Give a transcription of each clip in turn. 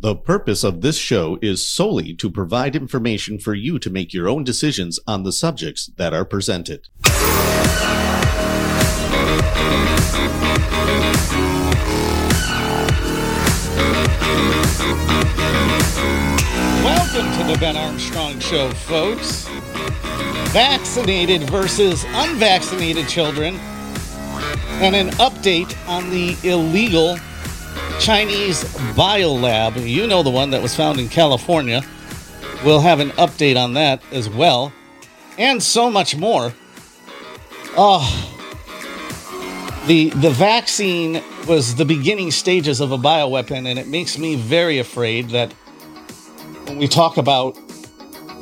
The purpose of this show is solely to provide information for you to make your own decisions on the subjects that are presented. Welcome to the Ben Armstrong Show, folks. Vaccinated versus unvaccinated children, and an update on the illegal Chinese biolab. You know the one that was found in California. We'll have an update on that as well, and so much more. Oh, the the vaccine was the beginning stages of a bioweapon, and it makes me very afraid that when we talk about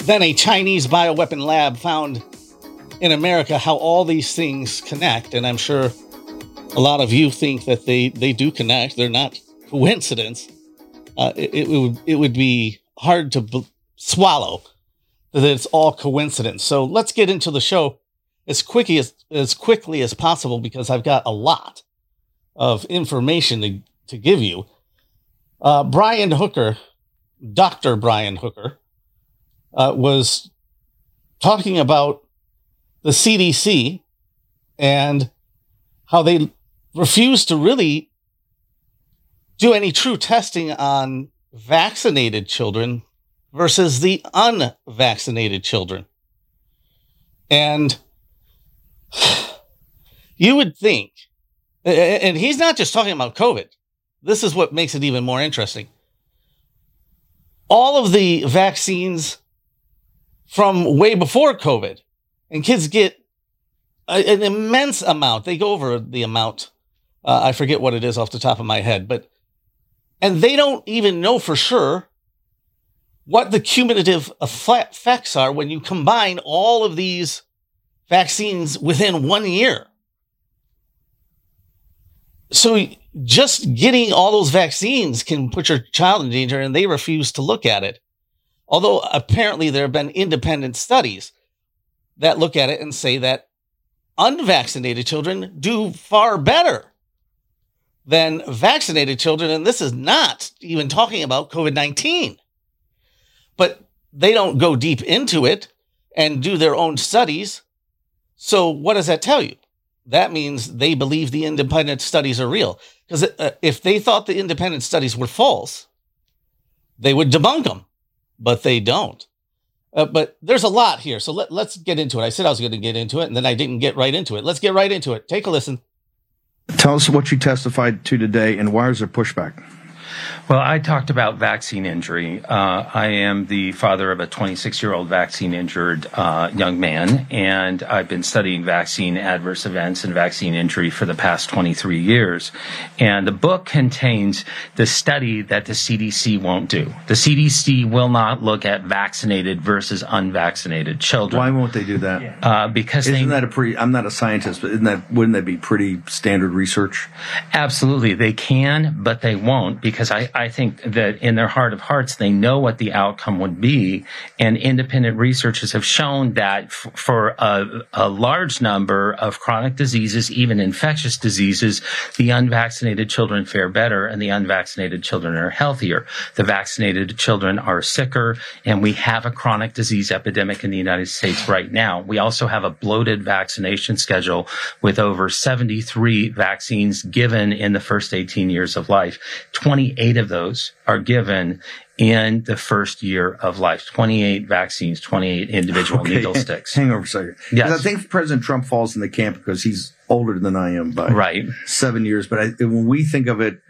then a Chinese bioweapon lab found in America, how all these things connect, and I'm sure a lot of you think that they they do connect. They're not coincidence. Uh, it, it would it would be hard to b- swallow that it's all coincidence. So let's get into the show as quickly as as quickly as possible because I've got a lot of information to to give you. Uh, Brian Hooker, Doctor Brian Hooker, uh, was talking about the CDC and how they refuse to really do any true testing on vaccinated children versus the unvaccinated children. And you would think, and he's not just talking about COVID. This is what makes it even more interesting. All of the vaccines from way before COVID, and kids get an immense amount. They go over the amount. Uh, I forget what it is off the top of my head, but and they don't even know for sure what the cumulative effects are when you combine all of these vaccines within one year. So just getting all those vaccines can put your child in danger, and they refuse to look at it. Although apparently there have been independent studies that look at it and say that unvaccinated children do far better than vaccinated children. And this is not even talking about COVID 19. But they don't go deep into it and do their own studies. So, what does that tell you? That means they believe the independent studies are real. Because uh, if they thought the independent studies were false, they would debunk them, but they don't. Uh, but there's a lot here. So let, let's get into it. I said I was going to get into it, and then I didn't get right into it. Let's get right into it. Take a listen. Tell us what you testified to today and why is there pushback? Well, I talked about vaccine injury. Uh, I am the father of a 26 year old vaccine injured uh, young man, and I've been studying vaccine adverse events and vaccine injury for the past 23 years. And the book contains the study that the CDC won't do. The CDC will not look at vaccinated versus unvaccinated children. Why won't they do that? Uh, because isn't they, that a pretty? I'm not a scientist, but isn't that wouldn't that be pretty standard research? Absolutely, they can, but they won't because I, I think that in their heart of hearts, they know what the outcome would be. And independent researchers have shown that f- for a, a large number of chronic diseases, even infectious diseases, the unvaccinated children fare better and the unvaccinated children are healthier. The vaccinated children are sicker and we have a chronic disease epidemic in the United States right now. We also have a bloated vaccination schedule with over 73 vaccines given in the first 18 years of life. 28 of those are given in the first year of life. 28 vaccines, 28 individual Okay, needle sticks. Hang over a second. Yes. I think President Trump falls in the camp because he's older than I am by Right. seven years. But I, when we think of it,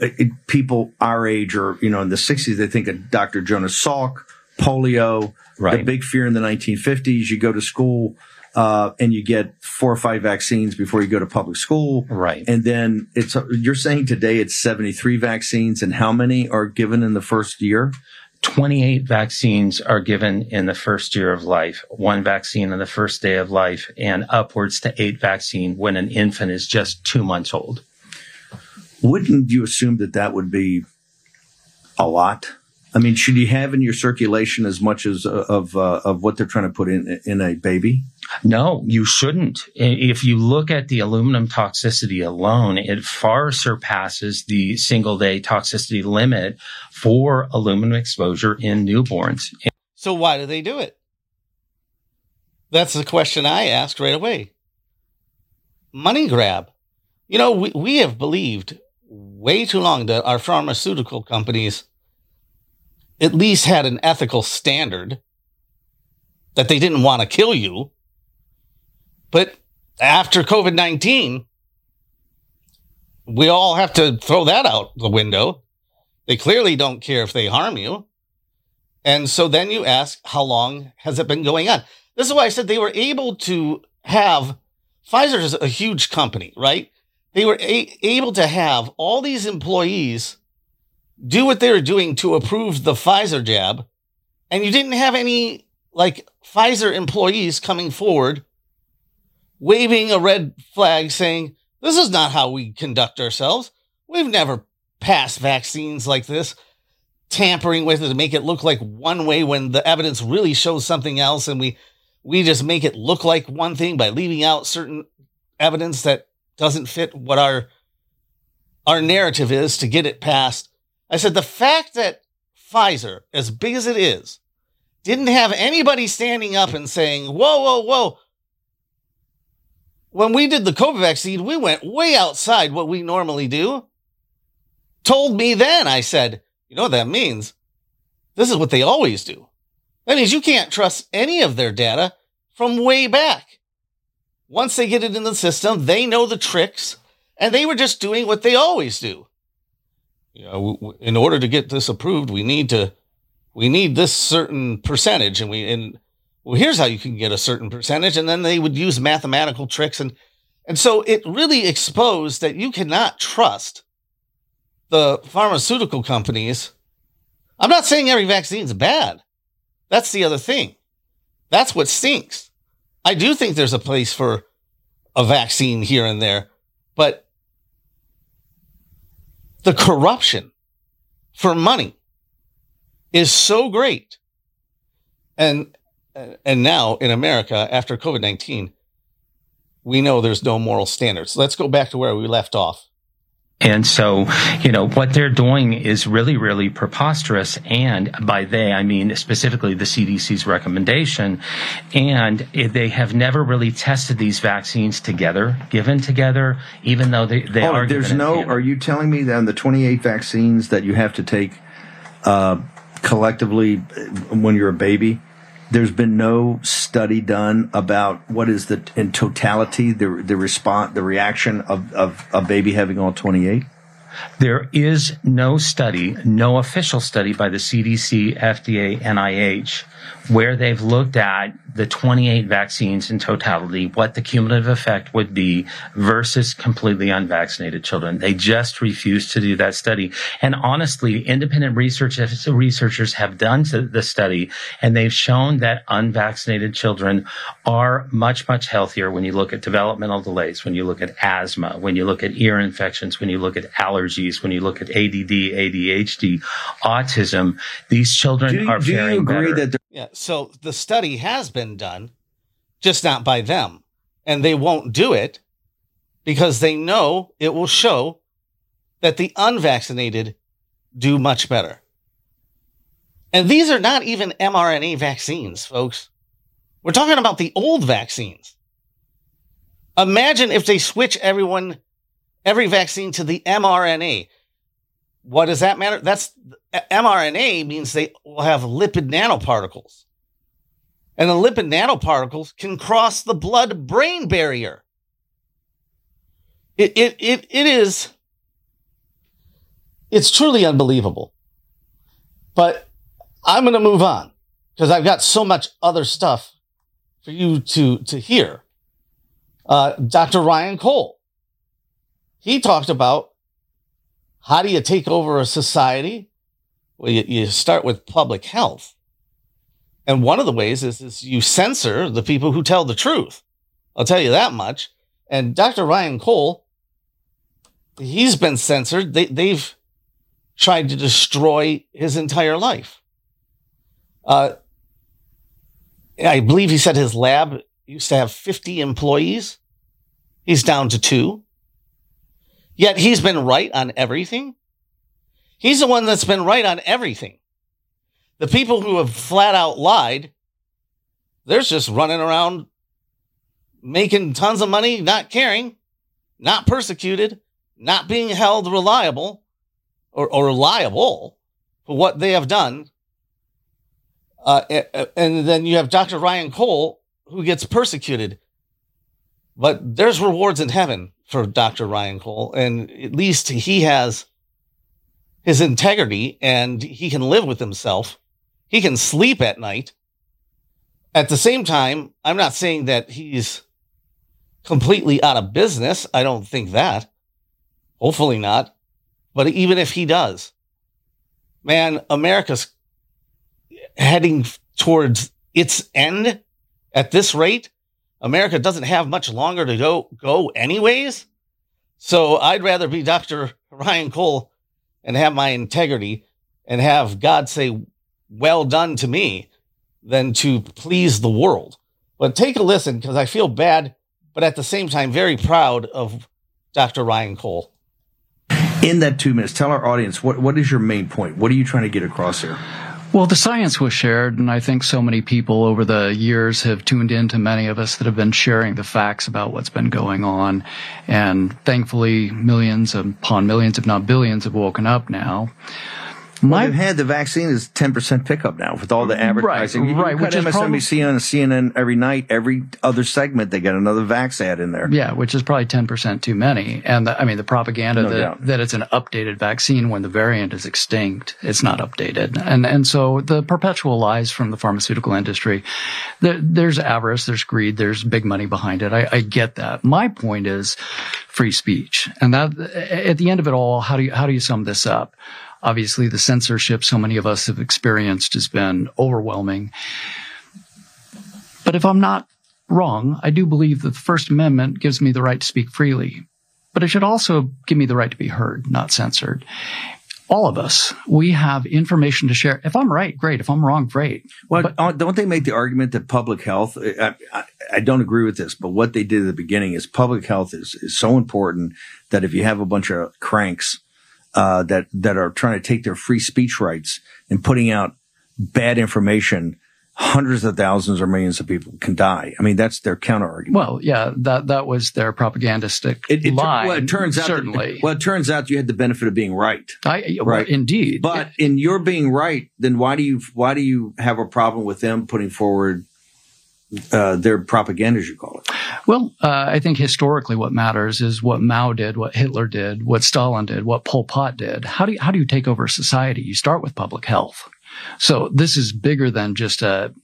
it, people our age or you know in the 60s, they think of Dr. Jonas Salk, polio, the big fear in the 1950s. You go to school. Uh, and you get four or five vaccines before you go to public school. Right. And then it's, you're saying today it's 73 vaccines and how many are given in the first year? 28 vaccines are given in the first year of life, one vaccine on the first day of life, and upwards to eight vaccine when an infant is just two months old. Wouldn't you assume that that would be a lot? I mean, should you have in your circulation as much as uh, of uh, of what they're trying to put in in a baby? No, you shouldn't. If you look at the aluminum toxicity alone, it far surpasses the single day toxicity limit for aluminum exposure in newborns. So why do they do it? That's the question I asked right away. Money grab. You know, we, we have believed way too long that our pharmaceutical companies at least had an ethical standard that they didn't want to kill you. But after COVID 19, we all have to throw that out the window. They clearly don't care if they harm you. And so then you ask, how long has it been going on? This is why I said they were able to have Pfizer is a huge company, right? They were a- able to have all these employees do what they were doing to approve the Pfizer jab, and you didn't have any like Pfizer employees coming forward waving a red flag saying, This is not how we conduct ourselves. We've never passed vaccines like this, tampering with it to make it look like one way when the evidence really shows something else, and we we just make it look like one thing by leaving out certain evidence that doesn't fit what our our narrative is to get it past. I said the fact that Pfizer, as big as it is, didn't have anybody standing up and saying, "Whoa, whoa, whoa." When we did the COVID vaccine, we went way outside what we normally do. Told me then, I said, "You know what that means? This is what they always do." That means you can't trust any of their data from way back. Once they get it in the system, they know the tricks, and they were just doing what they always do. You know, in order to get this approved, we need to we need this certain percentage, and we and well, here's how you can get a certain percentage, and then they would use mathematical tricks, and and so it really exposed that you cannot trust the pharmaceutical companies. I'm not saying every vaccine is bad. That's the other thing. That's what stinks. I do think there's a place for a vaccine here and there, but the corruption for money is so great. And and now in America after COVID-19, we know there's no moral standards. Let's go back to where we left off. And so, you know, what they're doing is really, really preposterous. And by they, I mean specifically the CDC's recommendation. And they have never really tested these vaccines together, given together, even though they, they oh, are. There's no, are you telling me that on the 28 vaccines that you have to take uh, collectively when you're a baby, there's been no study done about what is the in totality the the response the reaction of of a baby having all 28 there is no study, no official study by the CDC, FDA, NIH, where they've looked at the 28 vaccines in totality, what the cumulative effect would be versus completely unvaccinated children. They just refuse to do that study. And honestly, independent researchers, researchers have done the study and they've shown that unvaccinated children are much, much healthier when you look at developmental delays, when you look at asthma, when you look at ear infections, when you look at allergies, when you look at ADD, ADHD, autism. These children do, are do you agree better. that Yeah. So the study has been done, just not by them. And they won't do it because they know it will show that the unvaccinated do much better. And these are not even mRNA vaccines, folks. We're talking about the old vaccines. Imagine if they switch everyone, every vaccine to the mRNA. What does that matter? That's mRNA means they will have lipid nanoparticles. And the lipid nanoparticles can cross the blood brain barrier. It, it, it, it is, it's truly unbelievable. But I'm going to move on because I've got so much other stuff for you to, to hear. Uh, Dr. Ryan Cole, he talked about how do you take over a society? Well, you, you start with public health. And one of the ways is, is you censor the people who tell the truth. I'll tell you that much. And Dr. Ryan Cole, he's been censored. They, they've tried to destroy his entire life. Uh, I believe he said his lab used to have 50 employees. He's down to two. Yet he's been right on everything. He's the one that's been right on everything. The people who have flat out lied, they're just running around making tons of money, not caring, not persecuted, not being held reliable or, or reliable for what they have done. Uh, and then you have Dr. Ryan Cole, who gets persecuted. But there's rewards in heaven for Dr. Ryan Cole. And at least he has his integrity and he can live with himself. He can sleep at night. At the same time, I'm not saying that he's completely out of business. I don't think that. Hopefully not. But even if he does, man, America's heading towards its end at this rate. America doesn't have much longer to go, go anyways. So I'd rather be Dr. Ryan Cole and have my integrity and have God say, well done to me than to please the world. But take a listen because I feel bad, but at the same time, very proud of Dr. Ryan Cole. In that two minutes, tell our audience what, what is your main point? What are you trying to get across here? Well, the science was shared, and I think so many people over the years have tuned in to many of us that have been sharing the facts about what's been going on. And thankfully, millions upon millions, if not billions, have woken up now. My, well, had the vaccine is 10% pickup now with all the advertising. Right, you, right. Which MSNBC on CNN every night, every other segment, they get another vax ad in there. Yeah, which is probably 10% too many. And the, I mean, the propaganda no that, that it's an updated vaccine when the variant is extinct, it's not updated. And, and so the perpetual lies from the pharmaceutical industry, there, there's avarice, there's greed, there's big money behind it. I, I get that. My point is free speech. And that at the end of it all, how do you, how do you sum this up? Obviously, the censorship so many of us have experienced has been overwhelming. But if I'm not wrong, I do believe that the First Amendment gives me the right to speak freely. But it should also give me the right to be heard, not censored. All of us, we have information to share. If I'm right, great. If I'm wrong, great. Well, but, don't they make the argument that public health? I, I, I, don't agree with this, but what they did at the beginning is public health is, is so important that if you have a bunch of cranks uh, that that are trying to take their free speech rights and putting out bad information, hundreds of thousands or millions of people can die. I mean, that's their counter argument. Well, yeah, that that was their propagandistic it, it, line. Well, it turns out certainly. That, well, it turns out you had the benefit of being right. I, right, indeed. But in your being right, then why do you why do you have a problem with them putting forward uh, their propaganda, as you call it? Well, uh, I think historically what matters is what Mao did, what Hitler did, what Stalin did, what Pol Pot did. How do you, how do you take over society? You start with public health. So this is bigger than just a,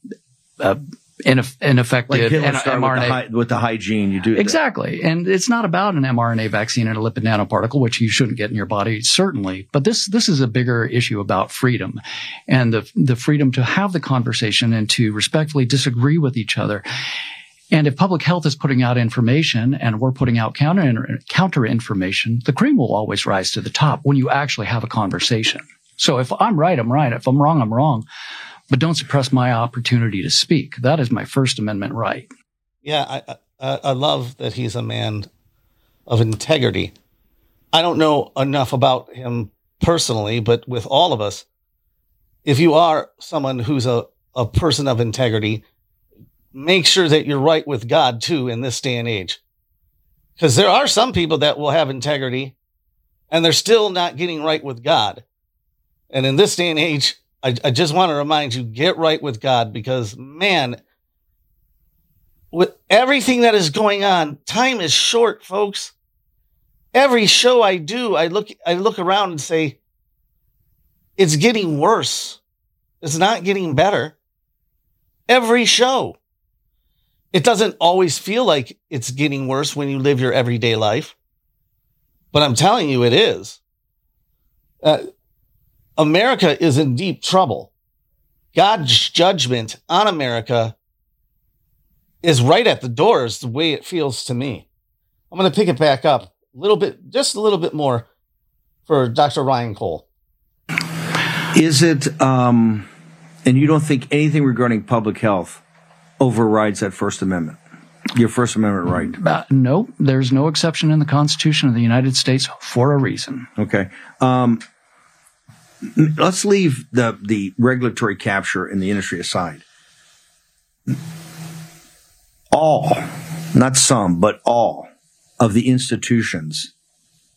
a ineffective like mRNA. With the, hy- with the, hygiene, you do exactly, that. and it's not about an mRNA vaccine and a lipid nanoparticle, which you shouldn't get in your body, certainly. But this this is a bigger issue about freedom, and the the freedom to have the conversation and to respectfully disagree with each other. And if public health is putting out information and we're putting out counter counter information, the cream will always rise to the top when you actually have a conversation. So if I'm right, I'm right. If I'm wrong, I'm wrong but don't suppress my opportunity to speak. That is my First Amendment right. Yeah, I, I, I love that he's a man of integrity. I don't know enough about him personally, but with all of us, if you are someone who's a, a person of integrity, make sure that you're right with God too in this day and age. Because there are some people that will have integrity and they're still not getting right with God. And in this day and age, I, I just want to remind you get right with God because, man, with everything that is going on, time is short, folks. Every show I do, I look I look around and say, it's getting worse. It's not getting better. Every show. It doesn't always feel like it's getting worse when you live your everyday life, but I'm telling you, it is. Uh, America is in deep trouble. God's judgment on America is right at the doors, the way it feels to me. I'm going to pick it back up a little bit, just a little bit more for Dr. Ryan Cole. Is it, um, and you don't think anything regarding public health overrides that First Amendment? Your First Amendment right? Uh, no, there's no exception in the Constitution of the United States for a reason. Okay. Um, let's leave the, the regulatory capture in the industry aside. All, not some, but all of the institutions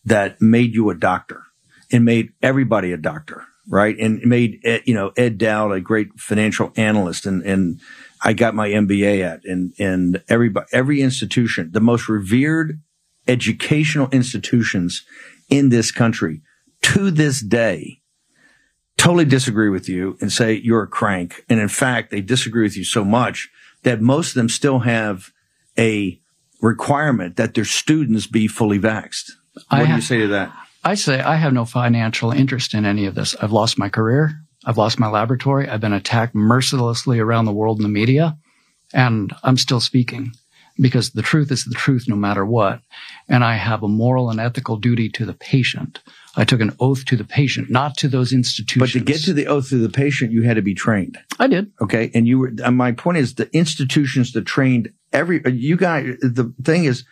that made you a doctor and made everybody a doctor, right? And made, eh, you know, Ed Dowd a great financial analyst and, and I got my MBA at and, and everybody, every institution, the most revered educational institutions in this country to this day totally disagree with you and say you're a crank. And in fact, they disagree with you so much that most of them still have a requirement that their students be fully vaxxed. What I do you say to that? I say I have no financial interest in any of this. I've lost my career. I've lost my laboratory. I've been attacked mercilessly around the world in the media, and I'm still speaking because the truth is the truth no matter what. And I have a moral and ethical duty to the patient. I took an oath to the patient, not to those institutions. But to get to the oath to the patient, you had to be trained. I did. Okay. And you were, and my point is the institutions that trained every, you guys, the thing is,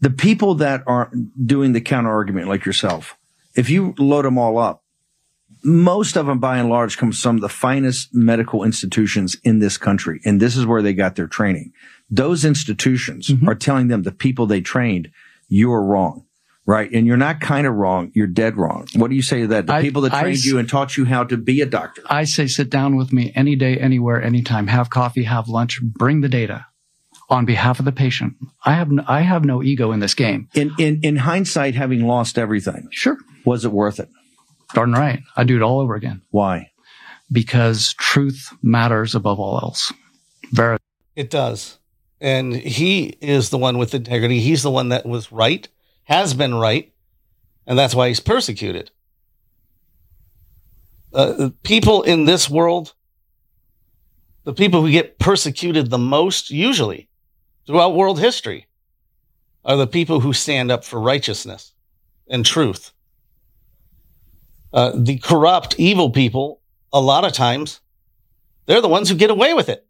the people that are doing the counter argument like yourself, if you load them all up, most of them by and large come from some of the finest medical institutions in this country. And this is where they got their training. Those institutions mm-hmm. are telling them the people they trained, you're wrong. Right. And you're not kind of wrong. You're dead wrong. What do you say to that? The I, people that trained I, you and taught you how to be a doctor. I say sit down with me any day, anywhere, anytime. Have coffee, have lunch, bring the data on behalf of the patient. I have no, I have no ego in this game. In in in hindsight, having lost everything, sure, was it worth it? Darn right, I do it all over again. Why? Because truth matters above all else. Very. It does, and he is the one with integrity. He's the one that was right, has been right, and that's why he's persecuted. Uh, people in this world, the people who get persecuted the most, usually throughout world history are the people who stand up for righteousness and truth. Uh, the corrupt, evil people, a lot of times, they're the ones who get away with it.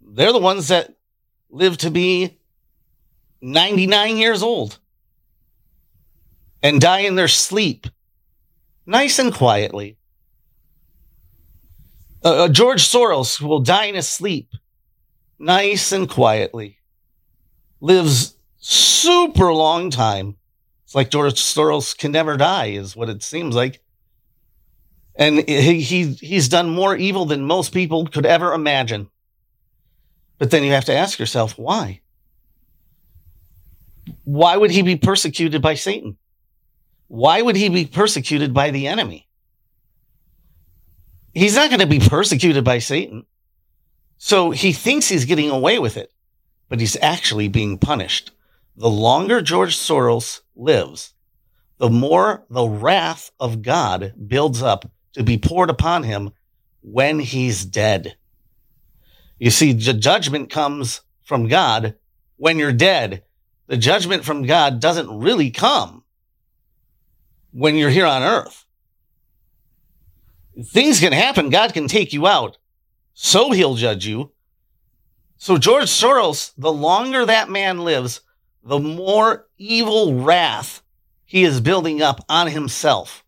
They're the ones that live to be 99 years old and die in their sleep, nice and quietly. Uh, uh George Soros will die in his sleep, nice and quietly lives super long time. It's like George Soros can never die, is what it seems like. And he, he he's done more evil than most people could ever imagine. But then you have to ask yourself, why? Why would he be persecuted by Satan? Why would he be persecuted by the enemy? He's not going to be persecuted by Satan. So he thinks he's getting away with it but he's actually being punished. The longer George Soros lives, the more the wrath of God builds up to be poured upon him when he's dead. You see, the judgment comes from God when you're dead. The judgment from God doesn't really come when you're here on earth. Things can happen. God can take you out. So he'll judge you. So George Soros, the longer that man lives, the more evil wrath he is building up on himself.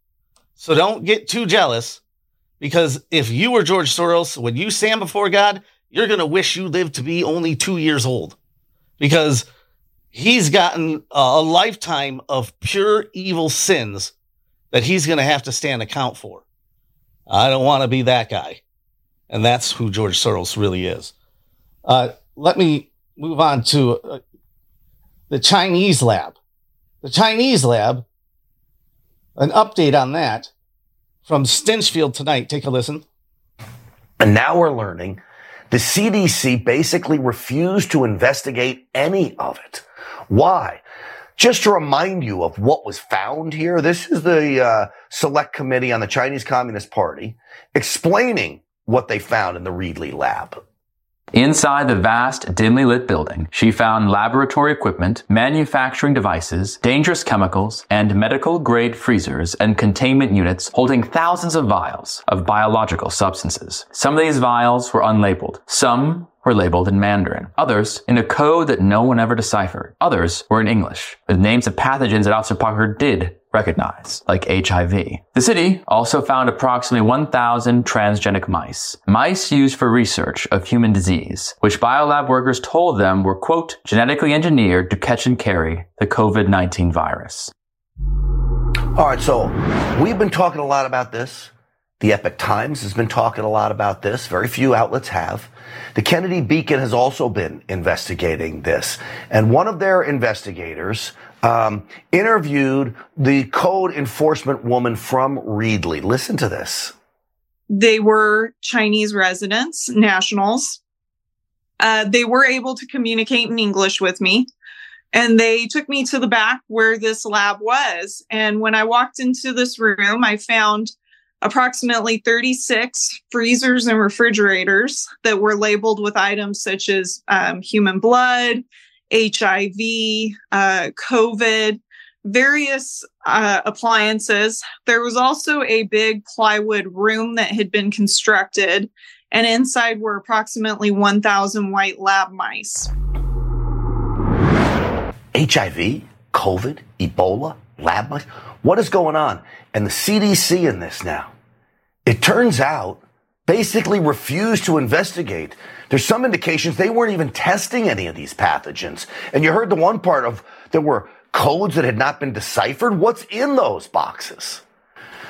So don't get too jealous because if you were George Soros, when you stand before God, you're going to wish you lived to be only two years old because he's gotten a lifetime of pure evil sins that he's going to have to stand account for. I don't want to be that guy. And that's who George Soros really is. Uh, let me move on to uh, the Chinese lab. The Chinese lab, an update on that from Stinchfield tonight. Take a listen. And now we're learning the CDC basically refused to investigate any of it. Why? Just to remind you of what was found here, this is the uh, Select Committee on the Chinese Communist Party explaining what they found in the Reedley lab. Inside the vast, dimly lit building, she found laboratory equipment, manufacturing devices, dangerous chemicals, and medical grade freezers and containment units holding thousands of vials of biological substances. Some of these vials were unlabeled. Some were labeled in Mandarin. Others in a code that no one ever deciphered. Others were in English, with names of pathogens that Officer Parker did recognize, like HIV. The city also found approximately 1,000 transgenic mice, mice used for research of human disease, which biolab workers told them were, quote, genetically engineered to catch and carry the COVID-19 virus. All right, so we've been talking a lot about this. The Epoch Times has been talking a lot about this. Very few outlets have. The Kennedy Beacon has also been investigating this. And one of their investigators um, interviewed the code enforcement woman from Reedley. Listen to this. They were Chinese residents, nationals. Uh, they were able to communicate in English with me. And they took me to the back where this lab was. And when I walked into this room, I found approximately 36 freezers and refrigerators that were labeled with items such as um, human blood, HIV, uh, COVID, various uh, appliances. There was also a big plywood room that had been constructed, and inside were approximately 1,000 white lab mice. HIV, COVID, Ebola, lab mice. What is going on? And the CDC in this now. It turns out basically refused to investigate. There's some indications they weren't even testing any of these pathogens. And you heard the one part of there were codes that had not been deciphered. What's in those boxes?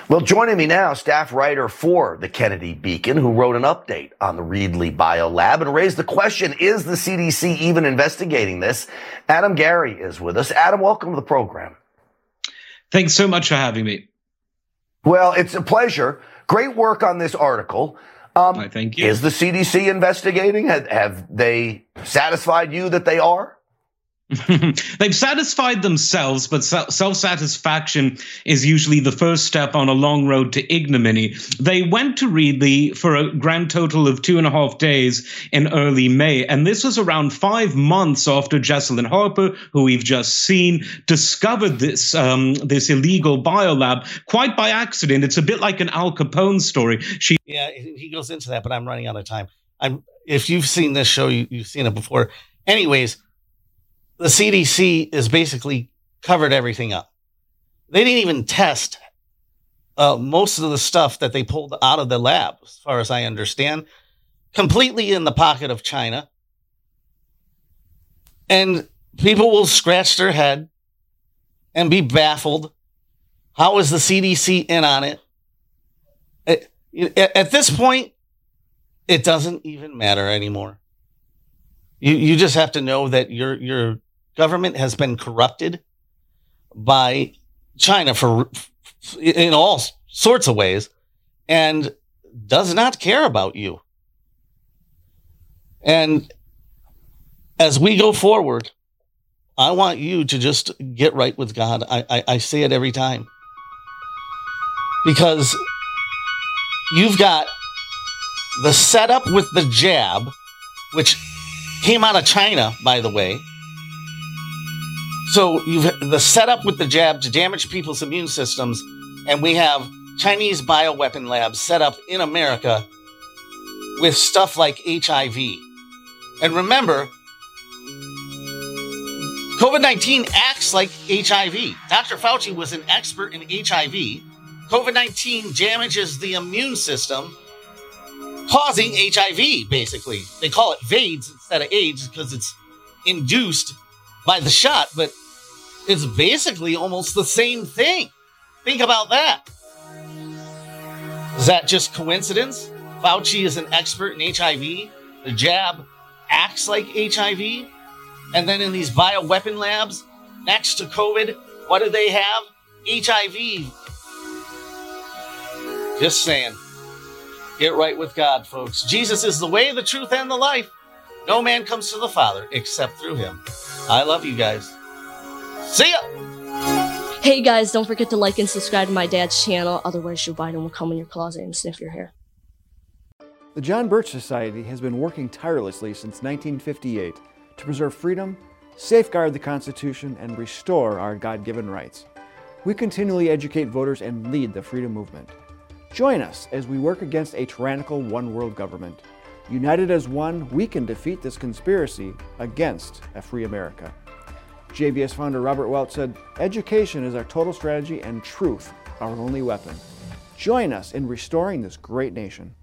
Well, joining me now, staff writer for the Kennedy Beacon, who wrote an update on the Reedley Biolab and raised the question, is the CDC even investigating this? Adam Gary is with us. Adam, welcome to the program. Thanks so much for having me. Well, it's a pleasure. Great work on this article. Um, thank you. Is the CDC investigating? Have, have they satisfied you that they are? They've satisfied themselves, but self satisfaction is usually the first step on a long road to ignominy. They went to Reedley for a grand total of two and a half days in early May, and this was around five months after Jesalyn Harper, who we've just seen, discovered this um, this illegal biolab quite by accident. It's a bit like an Al Capone story. She yeah, he goes into that, but I'm running out of time. I'm if you've seen this show, you, you've seen it before. Anyways the CDC is basically covered everything up. They didn't even test uh, most of the stuff that they pulled out of the lab, as far as I understand, completely in the pocket of China. And people will scratch their head and be baffled. How is the CDC in on it? At, at this point, it doesn't even matter anymore. You you just have to know that your your government has been corrupted by China for in all sorts of ways and does not care about you. And as we go forward, I want you to just get right with God. I, I, I say it every time. Because you've got the setup with the jab, which came out of China, by the way, so you've the setup with the jab to damage people's immune systems, and we have Chinese bioweapon labs set up in America with stuff like HIV. And remember, COVID 19 acts like HIV. Dr. Fauci was an expert in HIV. COVID 19 damages the immune system, causing HIV, basically. They call it VAIDS instead of AIDS because it's induced by the shot, but it's basically almost the same thing. Think about that. Is that just coincidence? Fauci is an expert in HIV. The jab acts like HIV. And then in these bioweapon labs, next to COVID, what do they have? HIV. Just saying. Get right with God, folks. Jesus is the way, the truth, and the life. No man comes to the Father except through him. I love you guys. See ya! Hey guys, don't forget to like and subscribe to my dad's channel, otherwise Joe Biden will come in your closet and sniff your hair. The John Birch Society has been working tirelessly since 1958 to preserve freedom, safeguard the Constitution, and restore our God given rights. We continually educate voters and lead the freedom movement. Join us as we work against a tyrannical one world government. United as one, we can defeat this conspiracy against a free America. JBS founder Robert Welch said, Education is our total strategy and truth our only weapon. Join us in restoring this great nation.